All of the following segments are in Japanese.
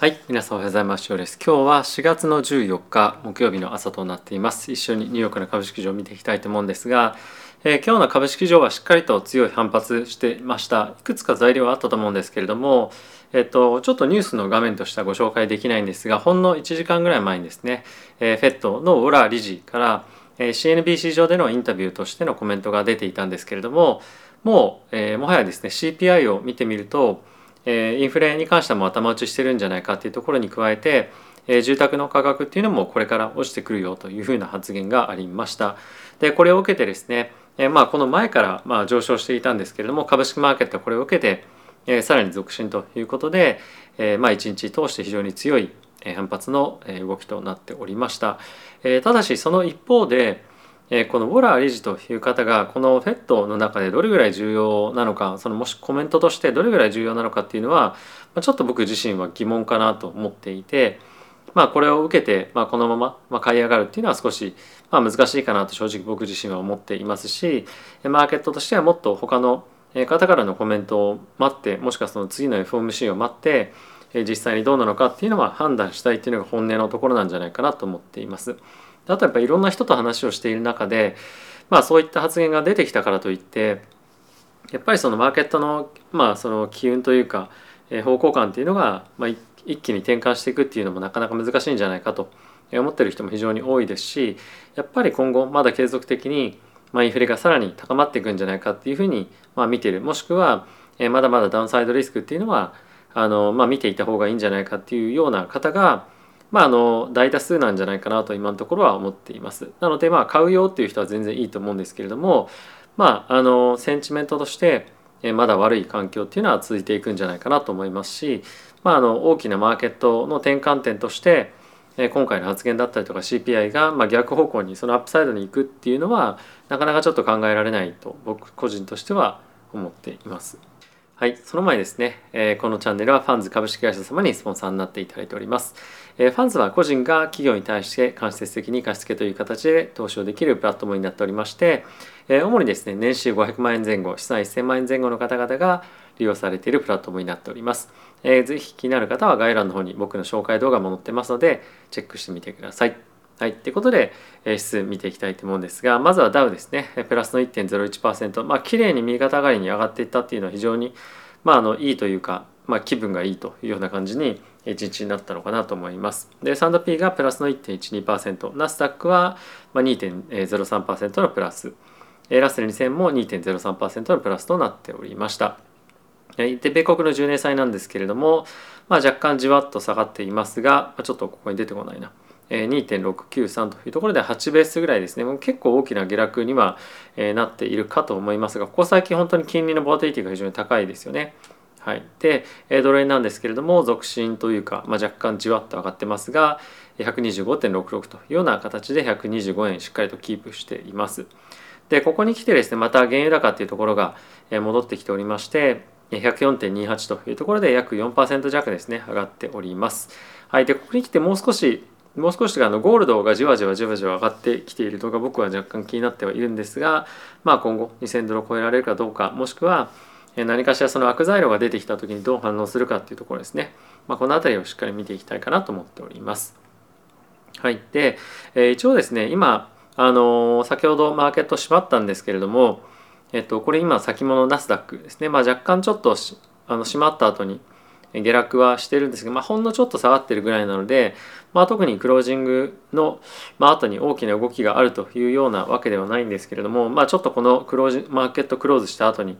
はい皆さんおはようございます。今日は4月の14日木曜日の朝となっています。一緒にニューヨークの株式市場を見ていきたいと思うんですが、えー、今日の株式市場はしっかりと強い反発していました。いくつか材料はあったと思うんですけれどもえっと、ちょっとニュースの画面としてはご紹介できないんですがほんの1時間ぐらい前にですね、えー、フェットのオラー理事から、えー、CNBC 上でのインタビューとしてのコメントが出ていたんですけれどももう、えー、もはやですね CPI を見てみるとえインフレに関しても頭打ちしてるんじゃないかっていうところに加えて、え住宅の価格っていうのもこれから落ちてくるよというふうな発言がありました。でこれを受けてですね、えまあ、この前からまあ上昇していたんですけれども株式マーケットはこれを受けて、えさらに続伸ということで、えまあ、1日通して非常に強い反発の動きとなっておりました。えただしその一方でえこのウォラー理事という方がこの FED の中でどれぐらい重要なのかそのもしコメントとしてどれぐらい重要なのかっていうのはちょっと僕自身は疑問かなと思っていて。まあ、これを受けて、まあ、このまま、ま、買い上がるっていうのは少し、まあ、難しいかなと正直僕自身は思っていますしマーケットとしてはもっと他の方からのコメントを待ってもしくはその次の FOMC を待って実際にどうなのかっていうのは判断したいっていうのが本音のところなんじゃないかなと思っています。あとやっぱいろんな人と話をしている中でまあそういった発言が出てきたからといってやっぱりそのマーケットのまあその機運というかえ方向感っていうのが、まあ、一気に転換していくっていうのもなかなか難しいんじゃないかと思ってる人も非常に多いですしやっぱり今後まだ継続的にまあインフレがさらに高まっていくんじゃないかっていうふうにまあ見ている。もしくはえまだまだダウンサイドリスクっていうのはあのまあ見ていた方がいいんじゃないかっていうような方がまあ、あの大多数なんじゃないかなと今のところは思っています。なのでまあ買うよっていう人は全然いいと思うんですけれどもまああのセンチメントとしてまだ悪い環境っていうのは続いていくんじゃないかなと思いますし、まあ、あの大きなマーケットの転換点として今回の発言だったりとか CPI がま逆方向にその upside に行くっていうのはなかなかちょっと考えられないと僕個人としては思っています。はい、その前ですね、え、このチャンネルはファンズ株式会社様にスポンサーになっていただいております。え、ファンズは個人が企業に対して間接的に貸付という形で投資をできるプラットフォームになっておりまして、え、主にですね、年収500万円前後、資産1000万円前後の方々が利用されているプラットフォームになっております。えー、ぜひ気になる方は概要欄の方に僕の紹介動画も載ってますので、チェックしてみてください。はい。ということで、えー、指数見ていきたいと思うんですが、まずはダウですね。プラスの1.01%。まあ、綺麗に右肩上がりに上がっていったっていうのは非常にまあ、あのいいというか、まあ、気分がいいというような感じに一日になったのかなと思います。で、3P がプラスの1.12%、ナスダックは2.03%のプラス、ラッセル2000も2.03%のプラスとなっておりました。で、米国の10年債なんですけれども、まあ、若干じわっと下がっていますが、ちょっとここに出てこないな。2.693というところで8ベースぐらいですねもう結構大きな下落にはなっているかと思いますがここ最近本当に金利のボラティティが非常に高いですよね。はい、でドル円なんですけれども続伸というか、まあ、若干じわっと上がってますが125.66というような形で125円しっかりとキープしています。でここに来てですねまた原油高っていうところが戻ってきておりまして104.28というところで約4%弱ですね上がっております。はい、でここに来てもう少しもう少しあのゴールドがじわじわじわじわ上がってきているとか僕は若干気になってはいるんですが、まあ、今後2000ドルを超えられるかどうかもしくは何かしらその悪材料が出てきた時にどう反応するかっていうところですね、まあ、この辺りをしっかり見ていきたいかなと思っております。はい、で、え一応ですね今あの先ほどマーケット閉まったんですけれども、えっと、これ今先物ナスダックですね、まあ、若干ちょっとあの閉まった後に下落はしてるんですが、まあ、ほんのちょっと下がってるぐらいなので、まあ、特にクロージングの、まあ後に大きな動きがあるというようなわけではないんですけれども、まあ、ちょっとこのクロージマーケットクローズした後に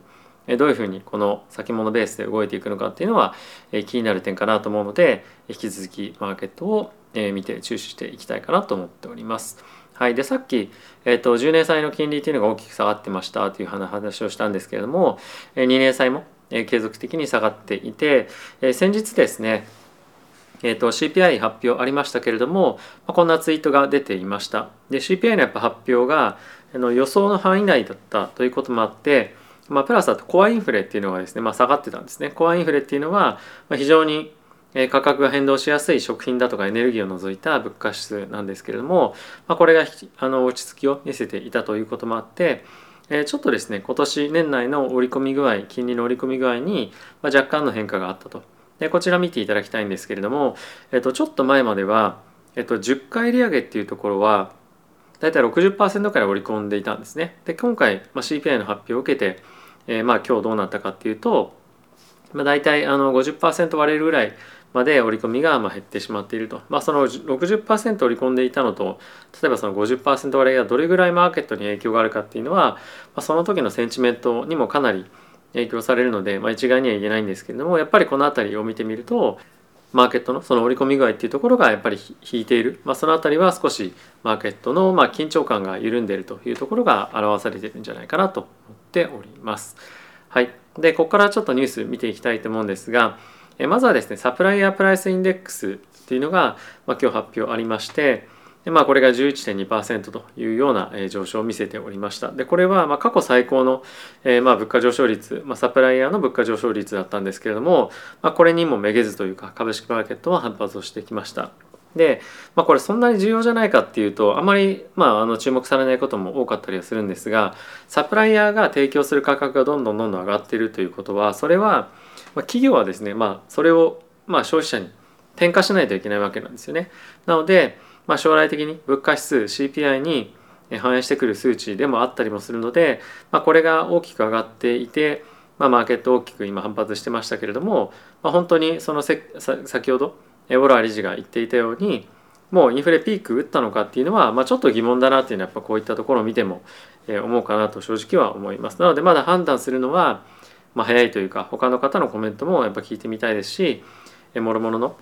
どういうふうにこの先物ベースで動いていくのかっていうのは気になる点かなと思うので引き続きマーケットを見て注視していきたいかなと思っております。はい、でさっき、えーと、10年債の金利っていうのが大きく下がってましたという話をしたんですけれども2年債もえ継続的に下がっていて、え先日ですねえーと、CPI 発表ありましたけれども、まあ、こんなツイートが出ていました。で CPI のやっぱ発表があの予想の範囲内だったということもあって、まあ、プラスだとコアインフレっていうのがですね、まあ、下がってたんですね。コアインフレっていうのは、まあ、非常に価格が変動しやすい食品だとかエネルギーを除いた物価指数なんですけれども、まあ、これがあの落ち着きを見せていたということもあって、えちょっとですね今年年内の織り込み具合金利の織り込み具合に、ま若干の変化があったとでこちら見ていただきたいんですけれども、えっと、ちょっと前までは、えっと、10回利上げっていうところは大体60%から織り込んでいたんですね。で今回、ま、CPI の発表を受けて、え、まあ今日どうなったかっていうと、まあ、大体あの50%割れるぐらいまで織り込みがまあ減ってしまっていると、まあ、その60%織り込んでいたのと例えばその50%割れがどれぐらいマーケットに影響があるかっていうのは、まあ、その時のセンチメントにもかなり影響されるので、まあ、一概には言えないんですけれどもやっぱりこの辺りを見てみるとマーケットのその織り込み具合っていうところがやっぱり引いている、まあ、その辺りは少しマーケットのまあ緊張感が緩んでいるというところが表されているんじゃないかなと思っております。はい、でここからちょっとニュース見ていきたいと思うんですがえまずはですね supplier price index っていうのが、まあ、今日発表ありましてでまあ、これが11.2%というような上昇を見せておりました。でこれはま過去最高の、えー、ま物価上昇率、まあ、サプライヤーの物価上昇率だったんですけれども、まあ、これにもめげずというか株式マーケットは反発をしてきました。で、まあ、これそんなに重要じゃないかっていうとあまり、まあ、あの注目されないことも多かったりはするんですがサプライヤーが提供する価格がどんどんどんどん上がっているということはそれはまあ、企業はですね、まあ、それをまあ消費者に転嫁しないといけないわけなんですよね。なので、まあ、将来的に物価指数 CPI に反映してくる数値でもあったりもするので、まあ、これが大きく上がっていて、まあ、マーケット大きく今反発してましたけれども、まあ、本当にそのせ先ほどウォラー理事が言っていたようにもうインフレピーク打ったのかっていうのは、まあ、ちょっと疑問だなっていうのはやっぱこういったところを見ても、思うかなと正直は思います。なのでまだ判断するのはまあ、早いというか他の方のコメントもやっぱ聞いてみたいですしもろもろの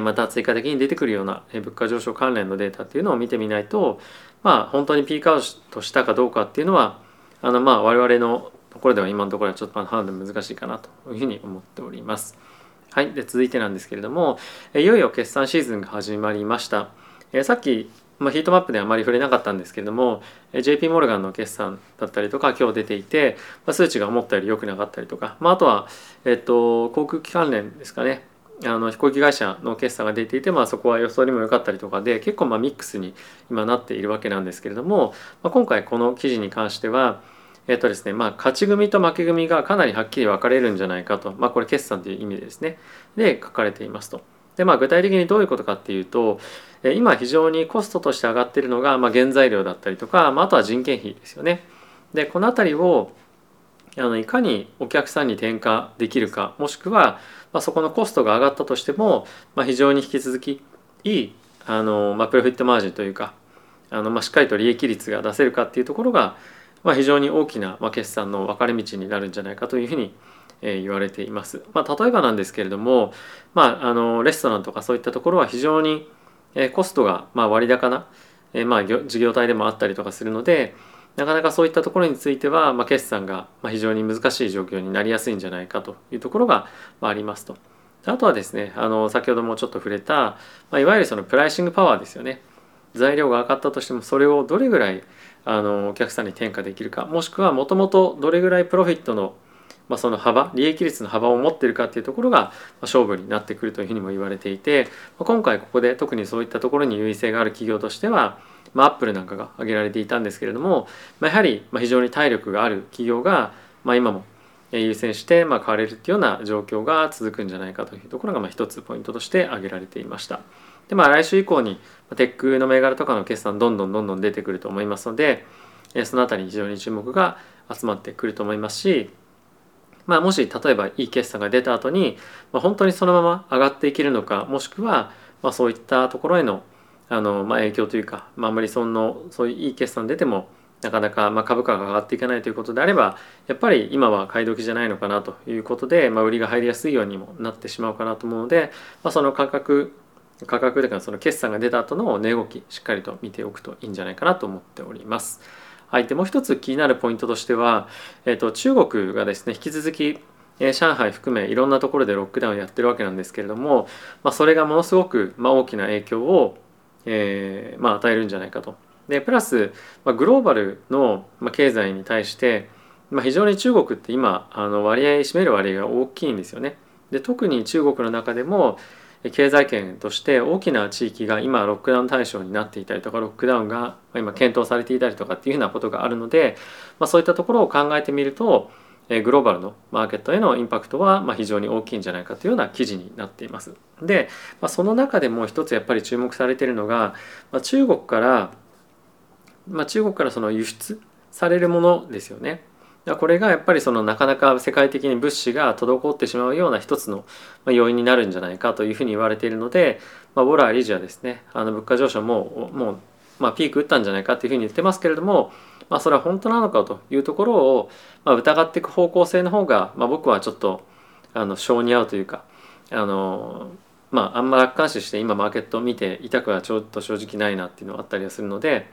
また追加的に出てくるような物価上昇関連のデータっていうのを見てみないとまあ本当にピークアウトしたかどうかっていうのはあのまあ我々のところでは今のところはちょっと判断難しいかなというふうに思っております。はい、で続いてなんですけれどもいよいよ決算シーズンが始まりました。えさっきまあ、ヒートマップではあまり触れなかったんですけれども JP モルガンの決算だったりとか今日出ていて、まあ、数値が思ったより良くなかったりとか、まあ、あとは、えっと、航空機関連ですかねあの飛行機会社の決算が出ていて、まあ、そこは予想にも良かったりとかで結構まあミックスに今なっているわけなんですけれども、まあ、今回この記事に関してはえっとですねまあ、勝ち組と負け組がかなりはっきり分かれるんじゃないかと、まあ、これ決算という意味でですねで書かれていますと。でまあ具体的にどういうことかっていうと今非常にコストとして上がっているのが、まあ、原材料だったりとか、まあ、あとは人件費ですよね。でこの辺りをあのいかにお客さんに転嫁できるかもしくは、まあ、そこのコストが上がったとしても、まあ、非常に引き続きいいあの、まあ、プロフィットマージンというかあの、まあ、しっかりと利益率が出せるかっていうところが、まあ、非常に大きな、まあ、決算の分かれ道になるんじゃないかというふうに思いますえ言われています。まあ、例えばなんですけれども、まあ、あのレストランとかそういったところは非常に、えコストが、ま割高な、えまあ、事業体でもあったりとかするのでなかなかそういったところについては、まあ、決算が非常に難しい状況になりやすいんじゃないかというところがありますと。あとはですねあの先ほどもちょっと触れた、まあ、いわゆるそのプライシングパワーですよね。材料が上がったとしてもそれをどれぐらいあのお客さんに転嫁できるかもしくはもともとどれぐらいプロフィットのまあ、その幅利益率の幅を持ってるかっていうところが勝負になってくるというふうにも言われていて今回ここで特にそういったところに優位性がある企業としては、まあ、アップルなんかが挙げられていたんですけれども、まあ、やはり非常に体力がある企業が、まあ、今も優先してまあ買われるっていうような状況が続くんじゃないかというところがまあ一つポイントとして挙げられていました。でまあ来週以降にテックの銘柄とかの決算どんどんどんどん出てくると思いますのでそのあたりに非常に注目が集まってくると思いますしまあ、もし例えばいい決算が出た後に、まあ、本当にそのまま上がっていけるのかもしくは、まあ、そういったところへのあの、まあ、影響というか、まあ、あまりそのそういういい決算出てもなかなかまあ株価が上がっていかないということであればやっぱり今は買い時じゃないのかなということで、まあ、売りが入りやすいようにもなってしまうかなと思うので、まあ、その価格価格というかその決算が出た後の値動きしっかりと見ておくといいんじゃないかなと思っております。はい、でもう一つ気になるポイントとしては、えーと、中国がですね引き続きえ上海含めいろんなところでロックダウンをやってるわけなんですけれども、まあ、それがものすごく、まあ、大きな影響を、えーまあ、与えるんじゃないかと。でプラス、まあ、グローバルの、まあ、経済に対して、まあ、非常に中国って今あの割合占める割合が大きいんですよね。で特に中国の中でも経済圏として大きな地域が今ロックダウン対象になっていたりとかロックダウンが今検討されていたりとかっていうふうなことがあるので、まあ、そういったところを考えてみるとグローバルのマーケットへのインパクトは非常に大きいんじゃないかというような記事になっています。で、まあ、その中でも一つやっぱり注目されているのが、まあ、中国から、まあ、中国からその輸出されるものですよね。これがやっぱりそのなかなか世界的に物資が滞ってしまうような一つの要因になるんじゃないかというふうに言われているので、まあ、ボラー理事はですね。あの物価上昇ももう、まあ、ピーク打ったんじゃないかというふうに言ってますけれどもまあ、それは本当なのかというところを、まあ、疑っていく方向性の方が、まあ、僕はちょっとあの性に合うというかあの、まあ、あんま楽観視して今マーケットを見ていたくはちょっと正直ないなっていうのはあったりはするので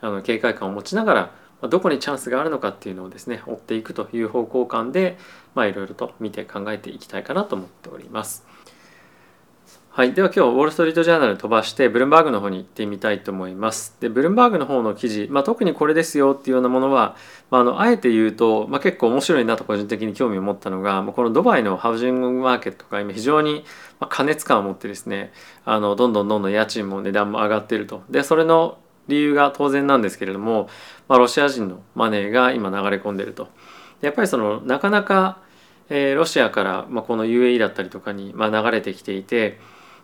あの警戒感を持ちながらどこにチャンスがあるのかっていうのをですね追っていくという方向感でいろいろと見て考えていきたいかなと思っております。はい、では今日ウォール・ストリート・ジャーナル飛ばしてブルームバーグの方に行ってみたいと思います。でブルームバーグの方の記事、まあ、特にこれですよっていうようなものは、まあ、あのあえて言うと、まあ、結構面白いなと個人的に興味を持ったのがこのドバイのハウジングマーケットが今非常に過熱感を持ってですねあのどんどんどんどん家賃も値段も上がっていると。でそれの理由が当然なんですけれども、まあ、ロシア人のマネーが今流れ込んでると。やっぱりそのなかなか、えー、ロシアから、まあ、この UAE だったりとかに、まあ、流れてきていて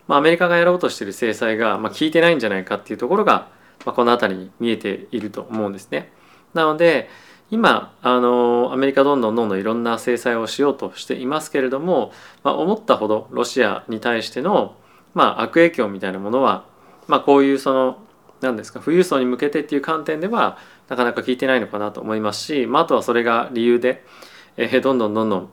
まあ、アメリカがやろうとしている制裁が、まあ、効いてないんじゃないかっていうところが、まあ、この辺りに見えていると思うんですね。なので今あのアメリカどんどんどんどんいろんな制裁をしようとしていますけれども、まあ、思ったほどロシアに対しての、まあ、悪影響みたいなものは、まあ、こういうその何ですか？富裕層に向けてっていう観点ではなかなか効いてないのかなと思いますし、まあ、あとはそれが理由で、えー、どんどんどんどん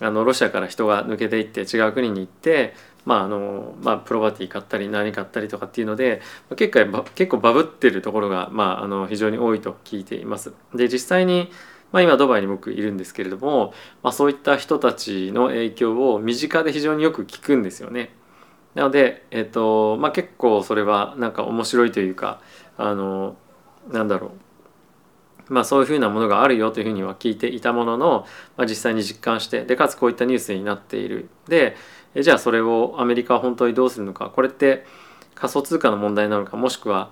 あのロシアから人が抜けていって違う国に行ってまああのまあ、プロパティ買ったり何買ったりとかっていうので結構結構バブってるところが、まあ、あの非常に多いと聞いています。で実際に、まあ、今ドバイに僕いるんですけれども、まあ、そういった人たちの影響を身近で非常によく聞くんですよね。なので、えっとまあ、結構それはなんか面白いというかあのなんだろう。まあそういうふうなものがあるよというふうには聞いていたものの、まあ、実際に実感してでかつこういったニュースになっている。でえじゃあそれをアメリカは本当にどうするのかこれって仮想通貨の問題なのかもしくは、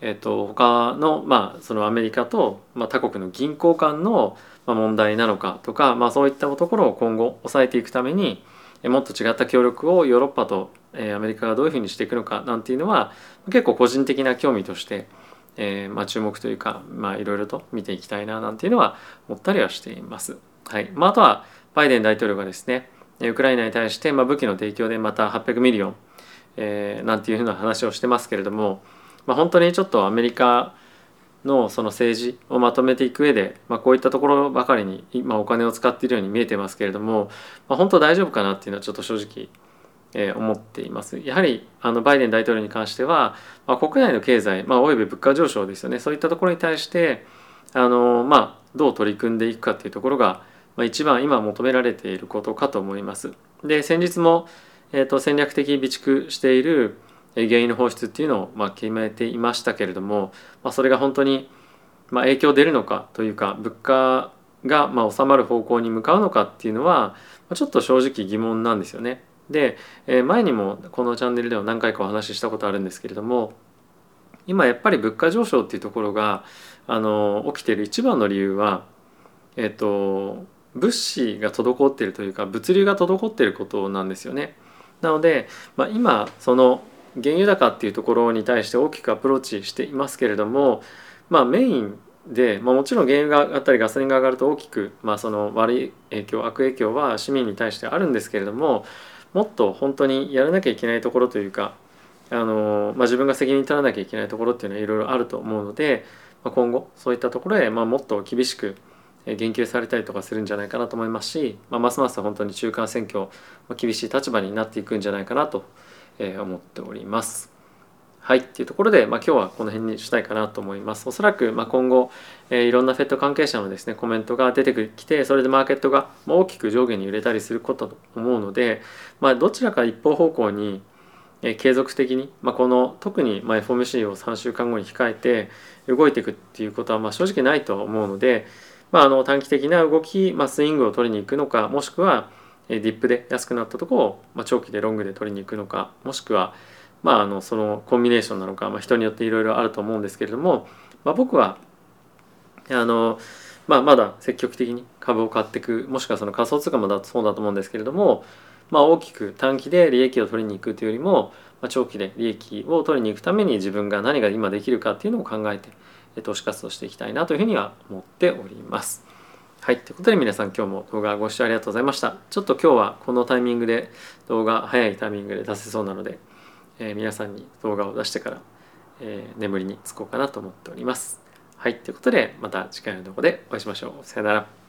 えーと、他の,、まあそのアメリカと、まあ、他国の銀行間の問題なのかとか、まあ、そういったところを今後抑えていくためにもっと違った協力をヨーロッパとアメリカがどういうふうにしていくのかなんていうのは結構個人的な興味として、えー、まあ注目というかいろいろと見ていきたいななんていうのは思ったりはしています。はいまあ、あとはバイデン大統領がですねウクライナに対して、まあ、武器の提供でまた800 million、えー、なんていうふうな話をしてますけれども、まあ、本当にちょっとアメリカのその政治をまとめていく上で、まあ、こういったところばかりに今お金を使っているように見えてますけれども、まあ、本当大丈夫かなっていうのはちょっと正直、えー、思っています。やはりあのバイデン大統領に関しては、まあ、国内の経済、まあ、および物価上昇ですよねそういったところに対してあの、まあ、どう取り組んでいくかっていうところがまあ、一番今求められていることかと思います。で先日も、えーと、戦略的備蓄している原因の放出っていうのを、ま、決めていましたけれども、まあ、それが本当に、ま、影響出るのかというか物価がま収まる方向に向かうのかっていうのはちょっと正直疑問なんですよね。で、え、前にもこのチャンネルでは何回かお話ししたことあるんですけれども今やっぱり物価上昇っていうところがあの起きている一番の理由はえっ、と物資が滞っているというか物流が滞っていることなんですよね。なので、まあ、今その原油高っていうところに対して大きくアプローチしていますけれども、まあ、メインで、まあ、もちろん原油が上がったりガソリンが上がると大きく、まあ、その悪い影響悪影響は市民に対してあるんですけれどももっと本当にやらなきゃいけないところというかあの、まあ、自分が責任取らなきゃいけないところっていうのはいろいろあると思うので、まあ、今後そういったところへ、まあ、もっと厳しく言及されたりとかするんじゃないかなと思いますし、まあ、ますます本当に中間選挙厳しい立場になっていくんじゃないかなと思っております。はいっていうところで、まあ、今日はこの辺にしたいかなと思います。おそらく、まあ、今後、えー、いろんなフェット関係者のですねコメントが出てきてそれでマーケットが大きく上下に揺れたりすることと思うので、まあ、どちらか一方方向に、えー、継続的に、まあ、この特に、まあ、FOMC を3週間後に控えて動いていくっていうことは、まあ、正直ないとは思うので、まあ、あの短期的な動き、まあ、スイングを取りに行くのかもしくはディップで安くなったとこを、まあ、長期でロングで取りに行くのかもしくは、まあ、あのそのコンビネーションなのか、まあ、人によっていろいろあると思うんですけれども、まあ、僕はあの、まあ、まだ積極的に株を買っていくもしくはその仮想通貨もだそうだと思うんですけれども、まあ、大きく短期で利益を取りに行くというよりも、まあ、長期で利益を取りに行くために自分が何が今できるかっていうのを考えて投資活動していきたいなというふうには思っております。はい。ということで皆さん今日も動画ご視聴ありがとうございました。ちょっと今日はこのタイミングで動画早いタイミングで出せそうなので、えー、皆さんに動画を出してから、えー、眠りにつこうかなと思っております。はい。ということでまた次回の動画でお会いしましょう。さよなら。